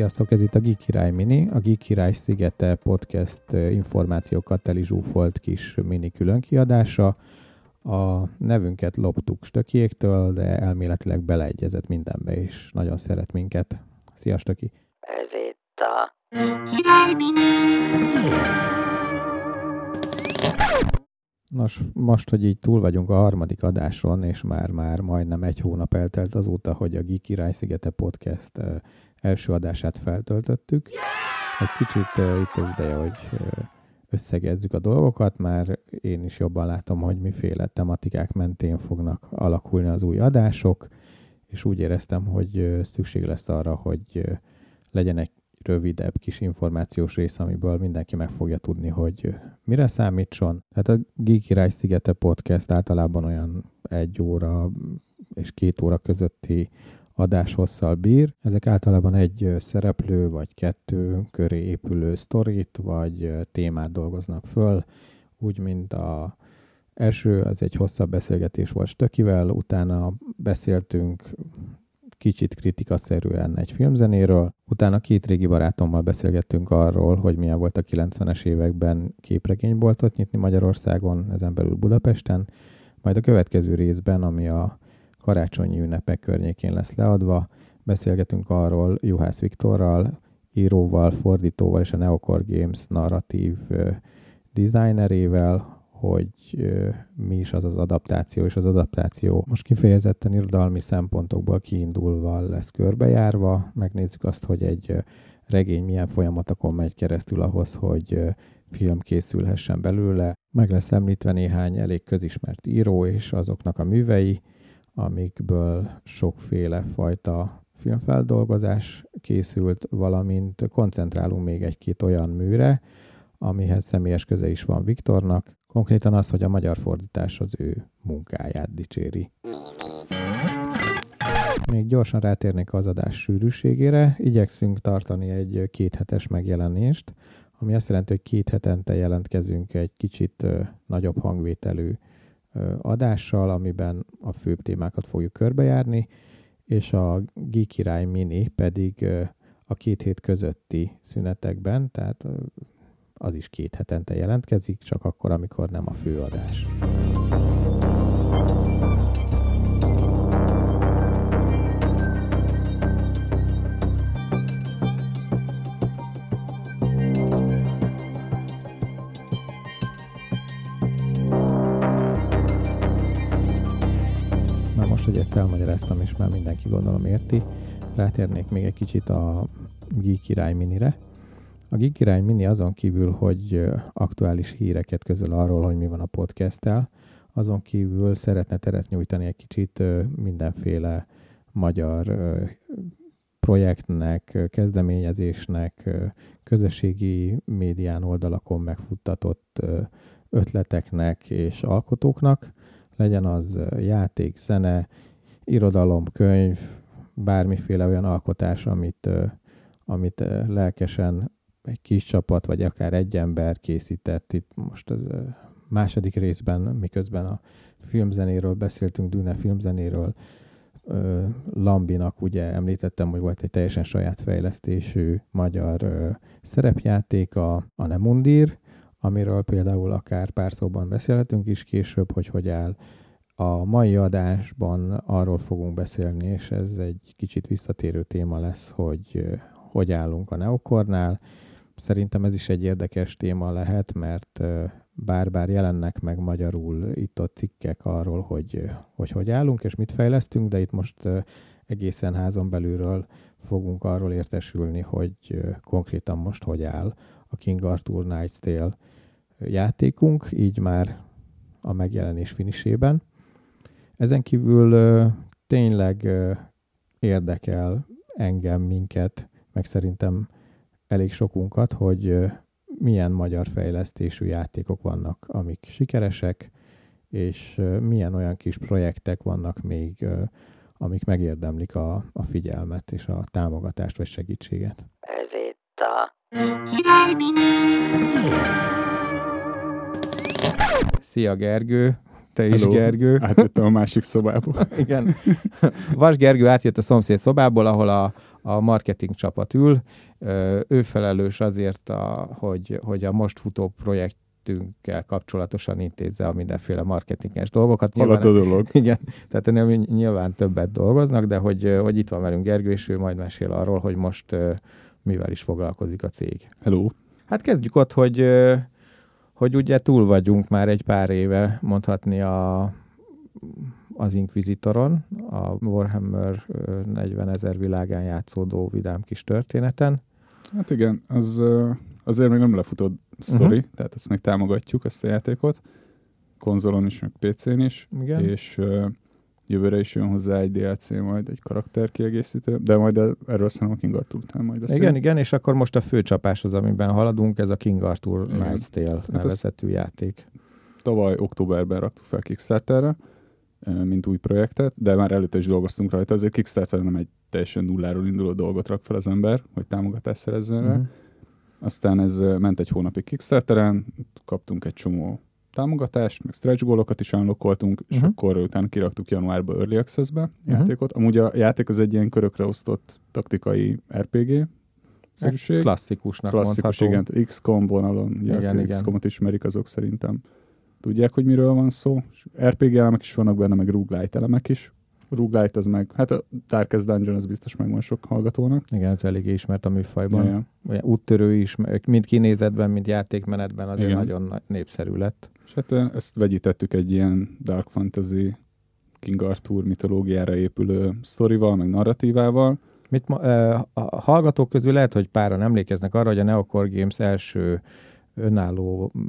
Sziasztok, ez itt a Geek Király Mini, a Geek Király Szigete podcast információkat telizsúfolt kis mini különkiadása. A nevünket loptuk Stökiéktől, de elméletileg beleegyezett mindenbe, és nagyon szeret minket. Szia, Stöki! Ez itt a... Király Mini! Nos, most, hogy így túl vagyunk a harmadik adáson, és már-már majdnem egy hónap eltelt azóta, hogy a Geek Király Szigete podcast első adását feltöltöttük. Egy kicsit uh, itt az ideje, hogy uh, összegezzük a dolgokat, már én is jobban látom, hogy miféle tematikák mentén fognak alakulni az új adások, és úgy éreztem, hogy szükség lesz arra, hogy legyen egy rövidebb kis információs rész, amiből mindenki meg fogja tudni, hogy mire számítson. Tehát a Geek Király Szigete podcast általában olyan egy óra és két óra közötti adáshosszal bír. Ezek általában egy szereplő vagy kettő köré épülő sztorit vagy témát dolgoznak föl, úgy, mint a első, az egy hosszabb beszélgetés volt Stökivel, utána beszéltünk kicsit kritikaszerűen egy filmzenéről. Utána két régi barátommal beszélgettünk arról, hogy milyen volt a 90-es években képregényboltot nyitni Magyarországon, ezen belül Budapesten. Majd a következő részben, ami a karácsonyi ünnepek környékén lesz leadva, beszélgetünk arról Juhász Viktorral, íróval, fordítóval és a Neocore Games narratív designerével, hogy mi is az az adaptáció, és az adaptáció most kifejezetten irodalmi szempontokból kiindulva lesz körbejárva. Megnézzük azt, hogy egy regény milyen folyamatokon megy keresztül ahhoz, hogy film készülhessen belőle. Meg lesz említve néhány elég közismert író és azoknak a művei, amikből sokféle fajta filmfeldolgozás készült, valamint koncentrálunk még egy-két olyan műre, amihez személyes köze is van Viktornak, Konkrétan az, hogy a magyar fordítás az ő munkáját dicséri. Még gyorsan rátérnék az adás sűrűségére. Igyekszünk tartani egy kéthetes megjelenést, ami azt jelenti, hogy két hetente jelentkezünk egy kicsit nagyobb hangvételű adással, amiben a főbb témákat fogjuk körbejárni, és a Geek Király Mini pedig a két hét közötti szünetekben, tehát az is két hetente jelentkezik, csak akkor, amikor nem a főadás. Na hogy ezt elmagyaráztam, és már mindenki gondolom érti, rátérnék még egy kicsit a Geek Király minire, a Geek Király Mini azon kívül, hogy aktuális híreket közöl arról, hogy mi van a podcasttel, azon kívül szeretne teret nyújtani egy kicsit mindenféle magyar projektnek, kezdeményezésnek, közösségi médián oldalakon megfuttatott ötleteknek és alkotóknak, legyen az játék, zene, irodalom, könyv, bármiféle olyan alkotás, amit, amit lelkesen egy kis csapat, vagy akár egy ember készített. Itt most az második részben, miközben a filmzenéről beszéltünk, Dune filmzenéről, Lambinak ugye említettem, hogy volt egy teljesen saját fejlesztésű magyar szerepjátéka, a Nemundir, amiről például akár pár szóban beszélhetünk is később, hogy hogy áll. A mai adásban arról fogunk beszélni, és ez egy kicsit visszatérő téma lesz, hogy hogy állunk a Neokornál, Szerintem ez is egy érdekes téma lehet, mert bár-bár jelennek meg magyarul itt-ott cikkek arról, hogy, hogy hogy állunk és mit fejlesztünk, de itt most egészen házon belülről fogunk arról értesülni, hogy konkrétan most hogy áll a King Arthur Knight's Tale játékunk, így már a megjelenés finisében. Ezen kívül tényleg érdekel engem, minket, meg szerintem elég sokunkat, hogy milyen magyar fejlesztésű játékok vannak, amik sikeresek, és milyen olyan kis projektek vannak még, amik megérdemlik a, a figyelmet és a támogatást vagy segítséget. Ez itt a... Szia Gergő! Te is, Hello. Gergő. Átjöttem a másik szobából. Igen. Vas Gergő átjött a szomszéd szobából, ahol a, a marketing csapat ül. Ő felelős azért, a, hogy, hogy a most futó projektünkkel kapcsolatosan intézze a mindenféle marketinges dolgokat. Halad a dolog. Igen, tehát ennél ny- nyilván többet dolgoznak, de hogy, hogy itt van velünk Gergő, és ő majd mesél arról, hogy most mivel is foglalkozik a cég. Hello. Hát kezdjük ott, hogy, hogy ugye túl vagyunk már egy pár éve, mondhatni a, az Inquisitoron, a Warhammer ö, 40 ezer világán játszódó vidám kis történeten. Hát igen, az azért még nem lefutott sztori, uh-huh. tehát ezt még támogatjuk, ezt a játékot. Konzolon is, meg PC-n is. Igen. És jövőre is jön hozzá egy DLC, majd egy karakterkiegészítő, de majd erről szerintem a King Arthur után majd beszélünk. Igen, igen, és akkor most a főcsapás az, amiben haladunk, ez a King Arthur Igen. Knight's Tale nevezetű játék. Tavaly októberben raktuk fel Kickstarterre, mint új projektet, de már előtte is dolgoztunk rajta, azért Kickstarter nem egy teljesen nulláról induló dolgot rak fel az ember, hogy támogatást szerezzen rá. Mhm. Aztán ez ment egy hónapig Kickstarteren, kaptunk egy csomó támogatást, meg stretch gólokat is unlockoltunk, és Mhm. akkor utána kiraktuk januárban Early Access-be Mhm. játékot. Amúgy a játék az egy ilyen körökre osztott taktikai RPG szerűség. Klasszikusnak Klasszikus, mondható. igen. XCOM vonalon, ugye, Igen. XCOM-ot ismerik azok szerintem. Tudják, hogy miről van szó. RPG elemek is vannak benne, meg roguelite elemek is. Roguelite az meg, hát a Darkest Dungeon az biztos megvan sok hallgatónak. Igen, ez eléggé ismert a műfajban. Ja, ja. Úttörő is, mind kinézetben, mind játékmenetben azért Igen. nagyon nagy- népszerű lett. És hát ezt vegyítettük egy ilyen Dark Fantasy King Arthur mitológiára épülő sztorival, meg narratívával. Mit ma, a hallgatók közül lehet, hogy páran emlékeznek arra, hogy a Neocore Games első önálló mm,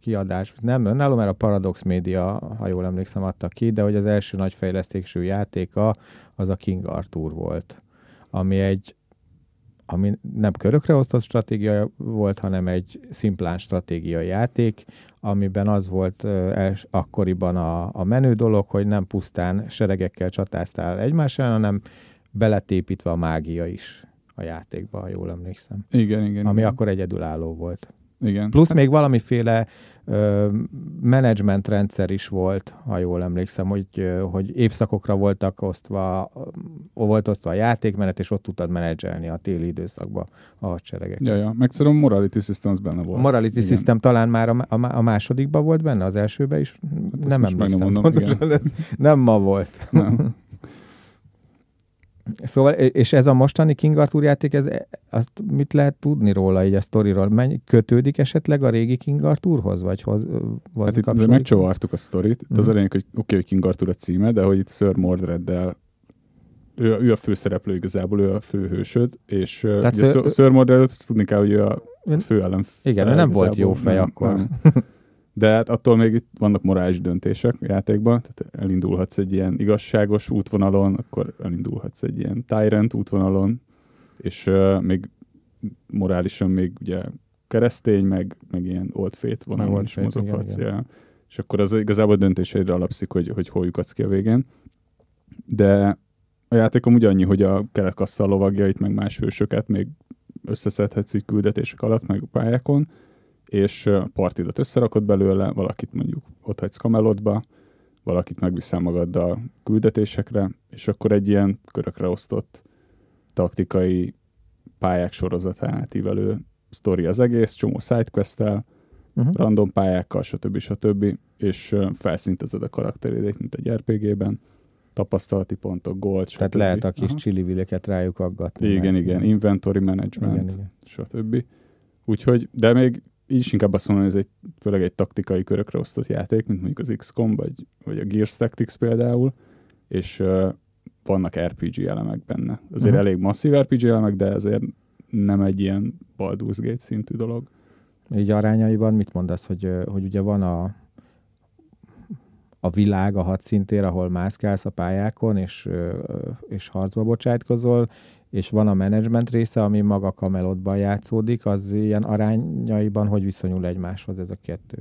kiadás, nem önálló, mert a Paradox Media, ha jól emlékszem, adta ki, de hogy az első nagy fejlesztésű játéka az a King Arthur volt, ami egy ami nem körökre osztott stratégia volt, hanem egy szimplán stratégiai játék, amiben az volt els, akkoriban a, a menő dolog, hogy nem pusztán seregekkel csatáztál egymás ellen, hanem beletépítve a mágia is a játékba, ha jól emlékszem. Igen, igen. Ami igen. akkor egyedülálló volt. Igen. Plusz még valamiféle ö, menedzsment rendszer is volt, ha jól emlékszem, hogy, ö, hogy évszakokra voltak osztva, ö, volt osztva a játékmenet, és ott tudtad menedzselni a téli időszakba a hadseregeket. Ja, ja. Meg szerintem Morality Systems benne A volt. Morality Igen. System talán már a, a, a másodikban volt benne, az elsőben is? ezt nem meg nem emlékszem. mondom, pontosan, ez nem ma volt. Nem. Szóval, és ez a mostani King Arthur játék, ez, azt mit lehet tudni róla, így a sztoriról? Mennyi, kötődik esetleg a régi King Arthurhoz, vagy hoz, Hát itt kapcsolódik? megcsavartuk a sztorit. Itt az a Mhm. lényeg, hogy oké, okay, hogy King Arthur a címe, de hogy itt Sir Mordreddel ő, ő a főszereplő igazából, ő a főhősöd, és Tehát ugye Sir- Sir, Mordredet azt tudni kell, hogy ő a fő ellen. Igen, ő nem volt jó fej akkor. De hát attól még itt vannak morális döntések a játékban, tehát elindulhatsz egy ilyen igazságos útvonalon, akkor elindulhatsz egy ilyen tyrant útvonalon, és uh, még morálisan még ugye keresztény, meg, meg ilyen old faith vonalon is igen, mozoghatsz. igen. Ja. És akkor az igazából döntéseidre alapszik, hogy, hogy hol lyukadsz ki a végén. De a játék amúgy annyi, hogy a kerekasztal lovagjait, meg más hősöket még összeszedhetsz így küldetések alatt, meg pályákon, és partidat összerakod belőle, valakit mondjuk ott hagysz kamelodba, valakit megviszel magaddal küldetésekre, és akkor egy ilyen körökre osztott taktikai pályák sorozatán átívelő sztori az egész, csomó sidequest-tel, Uh-huh. random pályákkal, stb. stb. és felszintezed a karakterédét, mint egy RPG-ben, tapasztalati pontok, gold, stb. Tehát lehet a kis Aha. csilivileket rájuk aggatni. Igen, meg- igen, inventory management, igen, igen. stb. Úgyhogy, de még így is inkább azt mondom, hogy ez egy, főleg egy taktikai körökre osztott játék, mint mondjuk az XCOM, vagy, vagy a Gears Tactics például, és uh, vannak RPG elemek benne. Azért uh-huh. elég masszív RPG elemek, de azért nem egy ilyen Baldur's Gate szintű dolog. Így arányaiban mit mondasz, hogy, hogy ugye van a, a világ a hadszintér, ahol mászkálsz a pályákon, és, és harcba bocsájtkozol, és van a menedzsment része, ami maga kamelotban játszódik, az ilyen arányaiban hogy viszonyul egymáshoz ez a kettő?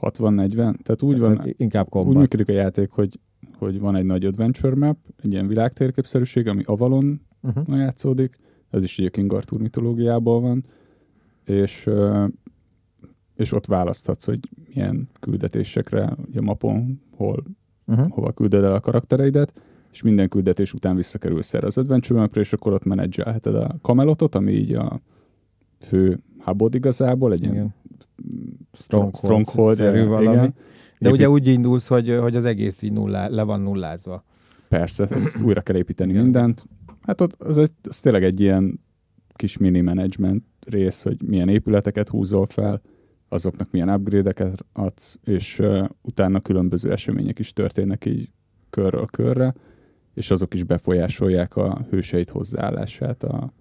60-40, tehát úgy van, Tehát inkább úgy kombat. működik a játék, hogy, hogy van egy nagy adventure map, egy ilyen világtérképszerűség, ami Avalon Uh-huh. játszódik, ez is ugye King Arthur mitológiából van, és, és ott választhatsz, hogy milyen küldetésekre, ugye mapon, hol, Uh-huh. hova külded el a karaktereidet, és minden küldetés után visszakerülsz erre az adventure mapre, és akkor ott menedzselheted a kamelotot, ami így a fő hubod igazából, egy ilyen Igen. stronghold, stronghold szerű igen. valami. De Épít- ugye úgy indulsz, hogy, hogy az egész így nullá, le van nullázva. Persze, ezt újra kell építeni Igen. mindent. Hát ott az, egy, az tényleg egy ilyen kis mini management rész, hogy milyen épületeket húzol fel, azoknak milyen upgrade-eket adsz, és uh, utána különböző események is történnek így körről körre, és azok is befolyásolják a hőseit hozzáállását a,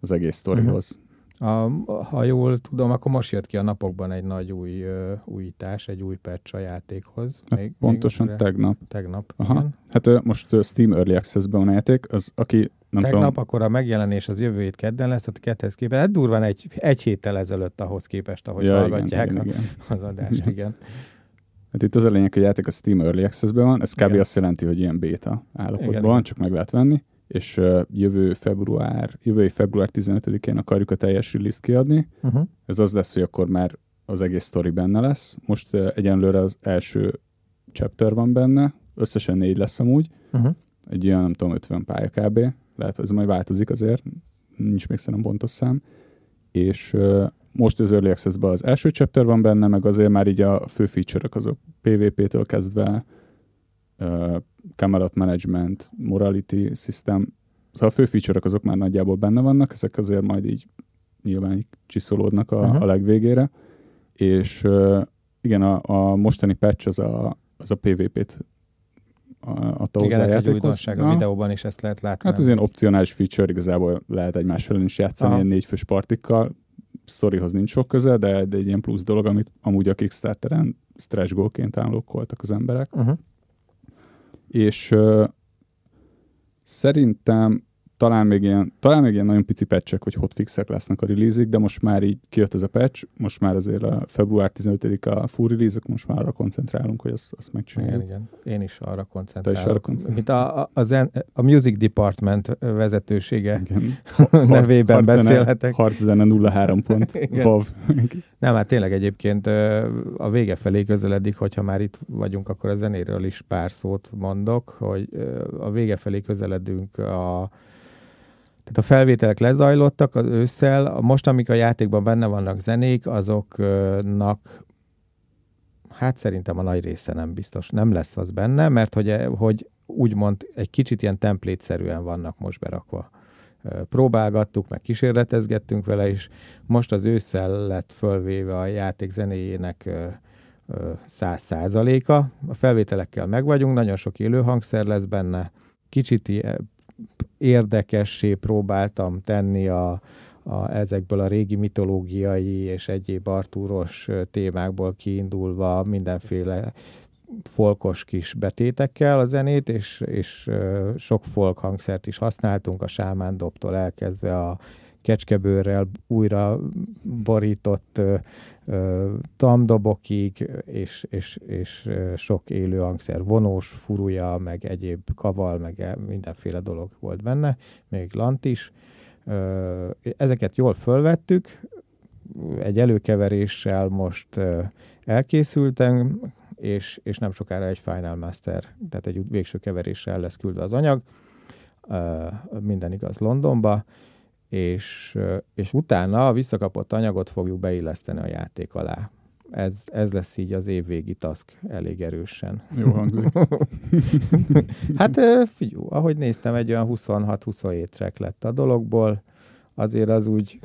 az egész sztorihoz. A, ha jól tudom, akkor most jött ki a napokban egy nagy új ö, újítás, egy új patch a játékhoz. Hát pontosan még tegnap. tegnap. Aha. Igen. Hát ö, most Steam Early Access-ben van a játék, az aki nem Tegnap, tudom, akkor a megjelenés az jövő hét kedden lesz, tehát ketthez képest. Hát durván egy, egy héttel ezelőtt ahhoz képest, ahogy ja, igen, hallgatják igen, a- igen. az adást, igen. Hát itt az a lényeg, hogy a játék a Steam Early Access-ben van, ez kb. Igen. azt jelenti, hogy ilyen beta állapotban Igen, van, csak meg lehet venni, és uh, jövő február, jövő február 15-én akarjuk a teljes release kiadni. Uh-huh. Ez az lesz, hogy akkor már az egész sztori benne lesz. Most uh, egyenlőre az első chapter van benne, összesen négy lesz amúgy, Uh-huh. egy ilyen, nem tudom, 50 pálya kb. Lehet, ez majd változik azért, nincs még szerintem pontos szám. És uh, most az Early access az első chapter van benne, meg azért már így a fő feature azok PvP-től kezdve uh, Camelot Management, Morality System, szóval a fő feature azok már nagyjából benne vannak, ezek azért majd így nyilván így csiszolódnak a, uh-huh. a legvégére, és uh, igen, a, a mostani patch az a, az a PvP-t a, adta Igen, hozzá a ez egy újdonság a videóban is ezt lehet látni. Hát ez ilyen opcionális feature, igazából lehet egymás ellen is játszani, Aha. ilyen négyfős partikkal. Sztorihoz nincs sok köze, de, de egy ilyen plusz dolog, amit amúgy a Kickstarteren stretch goalként unlockoltak az emberek. Uh-huh. És uh, szerintem talán még, ilyen, talán még ilyen nagyon pici patchek, hogy hotfixek lesznek a release de most már így kijött ez a patch, most már azért a február 15 a full release most már arra koncentrálunk, hogy azt, azt megcsináljuk. Igen, igen. Én is arra koncentrálok. arra koncentrálsz. Mint a, a, a, zen, a Music Department vezetősége Igen. nevében harczene- beszélhetek. Harczene 03 pont. Vav. Nem, hát tényleg egyébként a vége felé közeledik, hogyha már itt vagyunk, akkor a zenéről is pár szót mondok, hogy a vége felé közeledünk a tehát a felvételek lezajlottak az ősszel, most, amik a játékban benne vannak zenék, azoknak hát szerintem a nagy része nem biztos, nem lesz az benne, mert hogy, hogy úgymond egy kicsit ilyen templétszerűen vannak most berakva. Próbálgattuk, meg kísérletezgettünk vele is, most az ősszel lett fölvéve a játék zenéjének száz százaléka. A felvételekkel meg vagyunk, nagyon sok élő hangszer lesz benne. Kicsit érdekessé próbáltam tenni a, a, ezekből a régi mitológiai és egyéb artúros témákból kiindulva mindenféle folkos kis betétekkel a zenét, és, és sok folk hangszert is használtunk, a sámán dobtól elkezdve a kecskebőrrel újra borított tamdobokig, és, és, és sok élő hangszer, vonós, furúja, meg egyéb kaval, meg e- mindenféle dolog volt benne, még lant is. Ezeket jól fölvettük, egy előkeveréssel most elkészültem, és, és nem sokára egy Final Master, tehát egy végső keveréssel lesz küldve az anyag. Minden igaz Londonba, és, és utána a visszakapott anyagot fogjuk beilleszteni a játék alá. Ez, ez lesz így az évvégi task elég erősen. Jó hangzik. Hát figyú, ahogy néztem, egy olyan 26-27 track lett a dologból, azért az úgy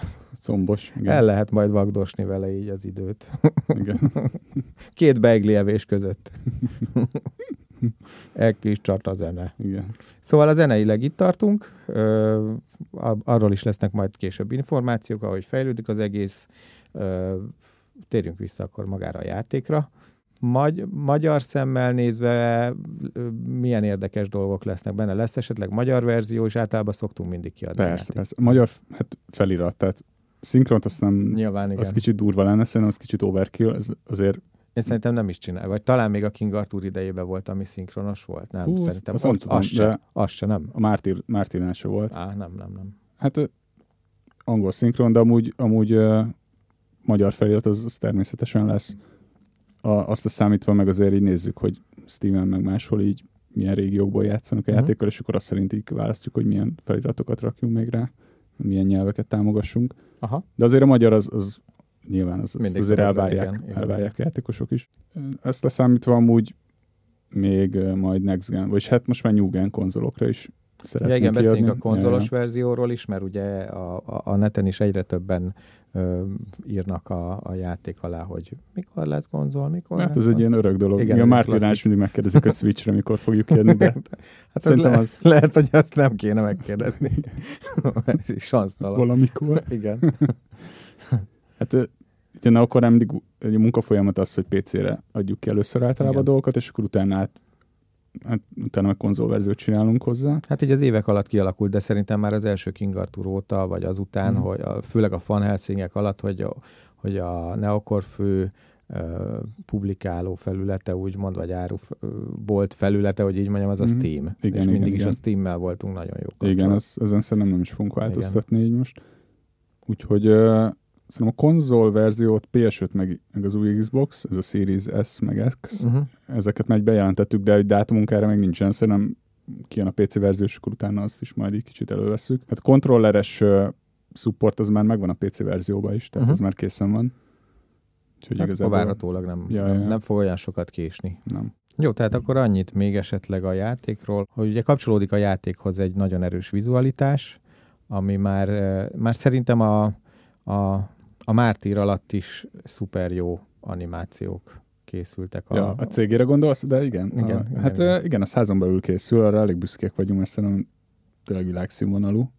Combos. Igen. el lehet majd vagdosni vele így az időt. Igen. Két beigli evés között. Egy kis csata zene. Igen. Szóval a zeneileg itt tartunk, ö, arról is lesznek majd később információk, ahogy fejlődik az egész. Ö, térjünk vissza akkor magára a játékra. Magy- magyar szemmel nézve milyen érdekes dolgok lesznek benne. Lesz esetleg magyar verzió, és általában szoktunk mindig kiadni. Persze, játékot. persze. Magyar hát felirat, tehát szinkront azt nem, Nyilván igen. az kicsit durva lenne, szerintem az kicsit overkill, ez azért Én szerintem nem is csinál. Vagy talán még a King Arthur idejében volt, ami szinkronos volt. Nem, Hú, szerintem azt ott, tudom, az, se, az se, nem. a Mártir, Mártirnál se volt. Á, nem, nem, nem. Hát angol szinkron, de amúgy, amúgy ö, magyar felirat az, az természetesen lesz. A, azt a számítva meg azért így nézzük, hogy Steven meg máshol így milyen régiókból játszanak a Mhm. játékkal, és akkor azt szerint így választjuk, hogy milyen feliratokat rakjunk még rá, milyen nyelveket támogassunk. Aha. De azért a magyar az, az nyilván az, Mindig azért elvárják, igen, elvárják a játékosok is. Ezt leszámítva amúgy még majd Next Gen, vagy hát most már New Gen konzolokra is Ja, szeretnénk igen, beszéljünk a kiadni. konzolos Ja, verzióról is, mert ugye a, a, a neten is egyre többen ö, írnak a, a játék alá, hogy mikor lesz konzol, mikor ja. Hát ez egy ilyen örök dolog. Igen, Igen, is mindig megkérdezik a Switchre, mikor fogjuk kiadni, de Hát Szerintem az, le, az- lehet, hogy azt nem kéne megkérdezni. Ez is sansztalan. valamikor. Igen. Hát ugye akkor nem mindig egy munkafolyamat az, hogy PC-re adjuk ki először általában Igen. a dolgokat, és akkor utána át, hát, utána meg konzolverziót csinálunk hozzá. Hát így az évek alatt kialakult, de szerintem már az első King Arthur óta, vagy azután, Mhm. hogy a, főleg a Fan Helsingek alatt, hogy a, hogy a Neokor fő ö, publikáló felülete, úgymond, vagy árubolt felülete, hogy így mondjam, az a Mhm. Steam. Igen, és igen, mindig is igen. a Steam-mel voltunk nagyon jó Igen, az, ezen szerintem nem is fogunk változtatni így most. Úgyhogy szerintem a konzol verziót PS5 meg, meg az új Xbox, ez a Series S meg X, Uh-huh. ezeket már így bejelentettük, de egy dátumunk erre még nincsen, szerintem kijön a PC verzió, és akkor utána azt is majd egy kicsit előveszük. Hát kontrolleres uh, support az már megvan a PC verzióban is, tehát Mhm. ez már készen van. Úgyhogy Hát igazából várhatólag nem, Ja, nem, ja. nem fog olyan sokat késni. nem. Jó, tehát akkor annyit még esetleg a játékról, hogy ugye kapcsolódik a játékhoz egy nagyon erős vizualitás, ami már, már szerintem a, a, a Mártír alatt is szuper jó animációk készültek. A, Ja, a cégére gondolsz, de igen. Igen, a, igen, hát igen. igen. a házon belül készül, arra elég büszkék vagyunk, mert szerintem tényleg világszínvonalú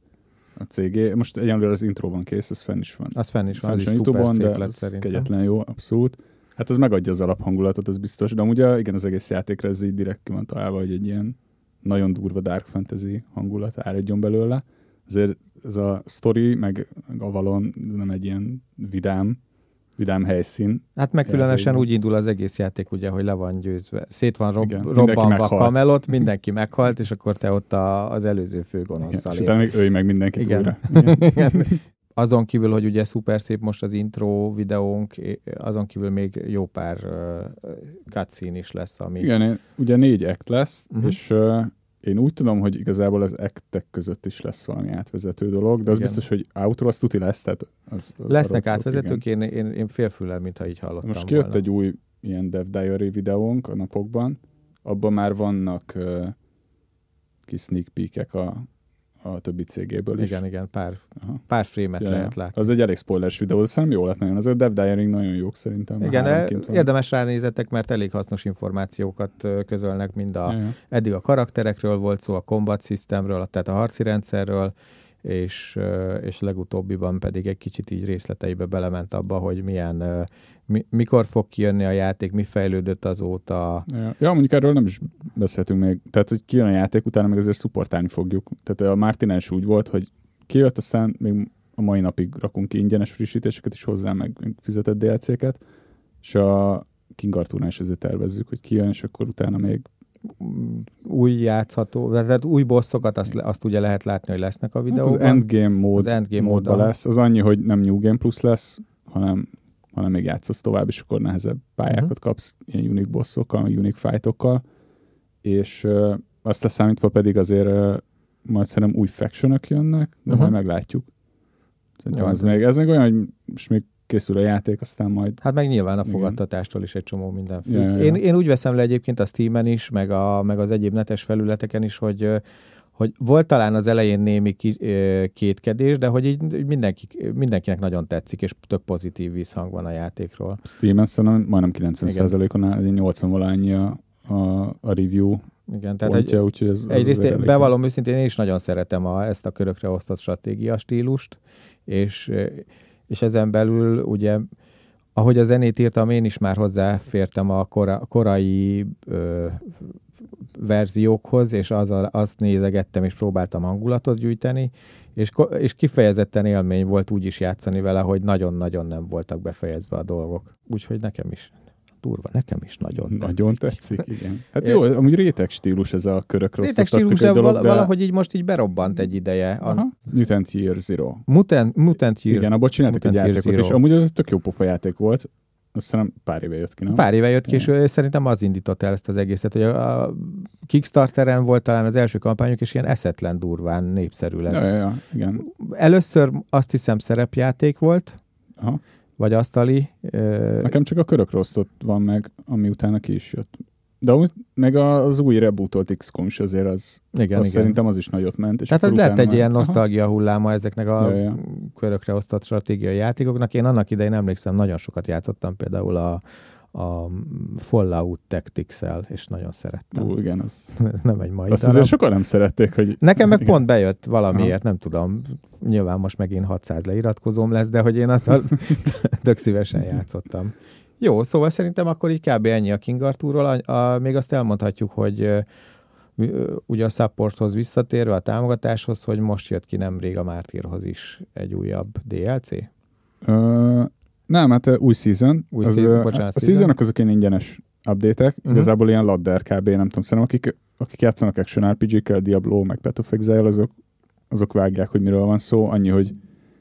a cégé. Most egyenlőre az intro van kész, ez fenn is van. az fenn is van, az is Fenn szuper szép de lett az szerintem. kegyetlen jó, abszolút. Hát az megadja az alaphangulatot, az biztos. De amúgy igen, az egész játékra ez így direkt ki van találva, hogy egy ilyen nagyon durva dark fantasy hangulat áradjon belőle. Azért ez a story, meg Avalon nem egy ilyen vidám, vidám helyszín. Hát meg különösen úgy indul az egész játék, ugye, hogy le van győzve. Szét van rob- Igen, robbanva a kamelot, mindenki meghalt, és akkor te ott a, az előző főgonoszszal és utána még ölj meg mindenkit Igen. újra. Igen. Azon kívül, hogy ugye szuper szép most az intro videónk, azon kívül még jó pár uh, cutscene is lesz, ami... Igen, ugye négy act lesz, uh-huh. és uh, én úgy tudom, hogy igazából az actek között is lesz valami átvezető dolog, de az Igen. biztos, hogy outro az tuti lesz, tehát az, az Lesznek arra átvezetők, igen. én, én, én félfüllel, mintha így hallottam Most kijött volna. egy új ilyen Dev Diary videónk a napokban, abban már vannak uh, kis sneak peekek a, a többi cégéből is. Igen, igen, pár, Aha. pár frémet Ja, lehet látni. Az egy elég spoileres videó, de szerintem jó lett nagyon. Az a Dev Diary nagyon jók szerintem. Igen, van. érdemes ránézetek, mert elég hasznos információkat közölnek mind a, Ja, eddig a karakterekről volt szó, a combat systemről, tehát a harci rendszerről, és, és legutóbbiban pedig egy kicsit így részleteibe belement abba, hogy milyen, mi, mikor fog kijönni a játék, mi fejlődött azóta. Ja, ja, mondjuk erről nem is beszéltünk még. Tehát, hogy kijön a játék, utána meg azért szupportálni fogjuk. Tehát a Martinál is úgy volt, hogy kijött, aztán még a mai napig rakunk ki ingyenes frissítéseket is hozzá, meg fizetett DLC-ket, és a King Arthurnál is ezért tervezzük, hogy kijön, és akkor utána még új játszható, tehát új bosszokat, azt, azt ugye lehet látni, hogy lesznek a hát videóban. az Endgame mód, Az endgame módban módban. lesz. Az annyi, hogy nem New Game Plus lesz, hanem, hanem még játszasz tovább, és akkor nehezebb pályákat Mhm. kapsz ilyen unique bossokkal, unique fightokkal, és uh, azt leszámítva pedig azért uh, majd szerintem új factionök jönnek, de Mhm. majd meglátjuk. Szerintem ez, hát még, ez még olyan, hogy most még készül a játék, aztán majd Hát meg nyilván a fogadtatástól is egy csomó minden függ. Ja, ja, ja. Én, én úgy veszem le egyébként a Steam-en is, meg, a, meg az egyéb netes felületeken is, hogy ö, hogy volt talán az elején némi ki, kétkedés, de hogy így mindenki, mindenkinek nagyon tetszik, és tök pozitív visszhang van a játékról. Steam-en szerintem majdnem 90%-on áll, egy 80 valányi a, a, a review Igen, tehát egy, pontja, úgyhogy ez, az egyrészt elég- bevallom őszintén, én is nagyon szeretem a, ezt a körökre osztott stratégia stílust, és, és ezen belül ugye ahogy a zenét írtam, én is már hozzáfértem a kora, korai ö, verziókhoz, és az azt nézegettem, és próbáltam hangulatot gyűjteni, és, és kifejezetten élmény volt úgy is játszani vele, hogy nagyon-nagyon nem voltak befejezve a dolgok. Úgyhogy nekem is durva, nekem is nagyon tetszik. Nagyon tetszik, igen. Hát jó, amúgy réteg stílus ez a körökre Réteg stílus, egy de dolog, val- valahogy így most így berobbant egy ideje. A Aha. Mutant Year Zero. Mutant, Mutant Year. Igen, abból csináltak egy Mutant játékot, és amúgy az tök jó pofa játék volt. azt hiszem pár éve jött ki, nem? Pár éve jött ki, és szerintem az indította el ezt az egészet, hogy a Kickstarteren volt talán az első kampányok, és ilyen eszetlen durván népszerű lett. Ja, ja, ja, igen. Először azt hiszem szerepjáték volt, Aha. Vagy asztali. ö, Nekem csak a körök rosszot van meg, ami utána ki is jött. De úgy, meg az új rebootolt XCOM is azért az, Igen, az igen. szerintem az is nagyot ment. És Tehát lett utána egy ilyen már- Aha. nosztalgia hulláma ezeknek a Ja, ja. körökre osztott stratégiai játékoknak. Én annak idején emlékszem, nagyon sokat játszottam például a, a Fallout Tactics-el, és nagyon szerettem. Ú, igen, az, Ez nem egy mai azt darab. azért sokan nem szerették, hogy... Nekem meg igen. pont bejött valamiért, nem tudom. Nyilván most megint 600 leiratkozóm lesz, de hogy én azzal tök szívesen játszottam. Jó, szóval szerintem akkor így kb. ennyi a King Arthurról. A, a, még azt elmondhatjuk, hogy ö, ö, ugye a supporthoz visszatérve, a támogatáshoz, hogy most jött ki nemrég a Mártírhoz is egy újabb DLC. Ö, nem, hát új season. Új az, season, bocsánat, A season. seasonok azok ilyen ingyenes update-ek, Mhm. igazából ilyen ladder kb. nem tudom, szerintem akik, akik játszanak action RPG-kkel, Diablo, meg Path of Exile, azok, azok vágják, hogy miről van szó, annyi, hogy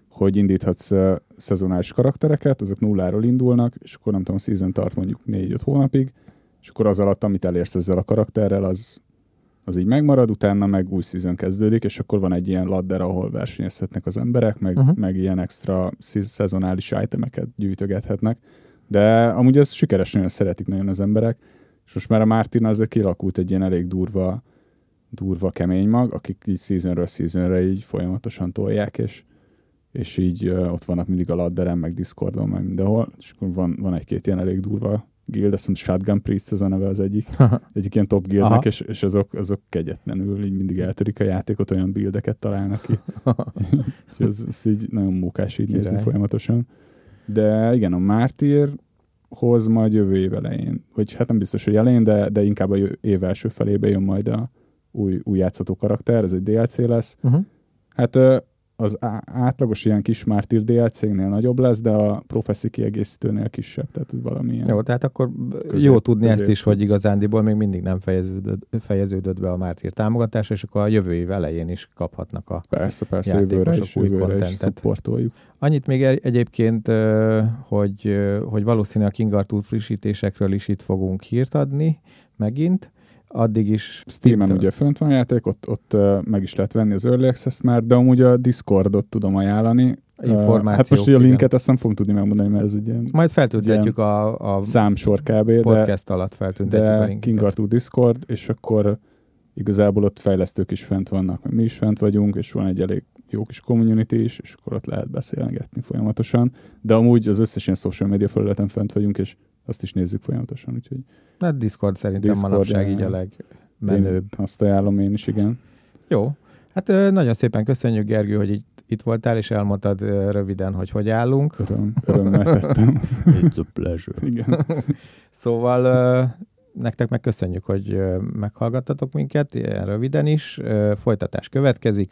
hogy indíthatsz uh, szezonális karaktereket, azok nulláról indulnak, és akkor nem tudom, a season tart mondjuk 4-5 hónapig, és akkor az alatt, amit elérsz ezzel a karakterrel, az, az így megmarad, utána meg új season kezdődik, és akkor van egy ilyen ladder, ahol versenyezhetnek az emberek, meg, Uh-huh. meg ilyen extra szez- szezonális itemeket gyűjtögethetnek. De amúgy ez sikeres, nagyon szeretik nagyon az emberek, és most már a Martin azért kialakult egy ilyen elég durva, durva kemény mag, akik így seasonről seasonre így folyamatosan tolják, és, és így ott vannak mindig a ladderen, meg Discordon, meg mindenhol, és akkor van, van egy-két ilyen elég durva guild, azt hiszem Shotgun Priest ez a neve az egyik, egyik ilyen top guildnek, és, és azok, azok kegyetlenül így mindig eltörik a játékot, olyan buildeket találnak ki. és ez, ez így nagyon mókás így nézni Király. folyamatosan. De igen, a Mártírhoz majd jövő év elején, vagy hát nem biztos, hogy elején, de, de inkább a év első felébe jön majd a új, új játszható karakter, ez egy DLC lesz. Uh-huh. Hát az átlagos ilyen kis Mártír DLC-nél nagyobb lesz, de a Prophecy kiegészítőnél kisebb, tehát valamilyen. Jó, tehát akkor Közép- jó tudni ezt is, hogy igazándiból még mindig nem fejeződött, fejeződött be a Mártír támogatása, és akkor a jövő év elején is kaphatnak a Persze, persze, jövőre is, új jövőre is szupportoljuk. Annyit még egy- egyébként, hogy, hogy valószínűleg a King Arthur frissítésekről is itt fogunk hírt adni megint. Addig is Steam-en ugye fönt van a játék, ott, ott meg is lehet venni az Early Access-t már, de amúgy a Discordot tudom ajánlani. Információk, hát most ugye a igen. linket azt nem fogom tudni megmondani, mert ez egy ilyen Majd feltüntetjük a, a számsor kb. De, podcast alatt feltüntetjük a de linket. King Arthur Discord, és akkor igazából ott fejlesztők is fent vannak, mi is fent vagyunk, és van egy elég jó kis community is, és akkor ott lehet beszélgetni folyamatosan. De amúgy az összes ilyen social media felületen fent vagyunk, és azt is nézzük folyamatosan, úgyhogy Hát Discord szerintem Discord, manapság így a legmenőbb. én azt ajánlom én is, igen. Jó. Hát nagyon szépen köszönjük, Gergő, hogy itt, itt voltál, és elmondtad röviden, hogy hogy állunk. Öröm, örömmel tettem. It's a pleasure. Igen. Szóval nektek meg köszönjük, hogy meghallgattatok minket, ilyen röviden is. Folytatás következik.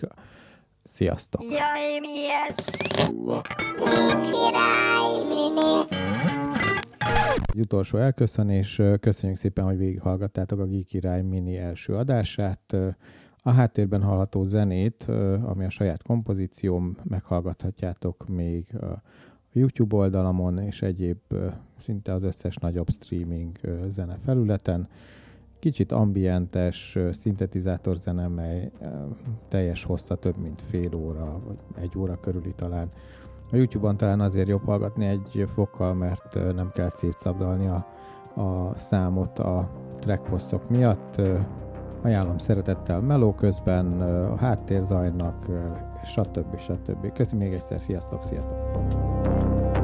Sziasztok! Jaj, mi ez? Király mini. Egy utolsó elköszönés. Köszönjük szépen, hogy végighallgattátok a Geek Király mini első adását. A háttérben hallható zenét, ami a saját kompozícióm, meghallgathatjátok még a YouTube oldalamon és egyéb szinte az összes nagyobb streaming zene felületen. Kicsit ambientes, szintetizátor zene, mely teljes hossza több mint fél óra, vagy egy óra körüli talán. A YouTube-on talán azért jobb hallgatni egy fokkal, mert nem kell szétszabdalni a, a számot a track hosszok miatt. Ajánlom szeretettel meló közben, a háttérzajnak, stb. stb. Köszönöm még egyszer, sziasztok, sziasztok!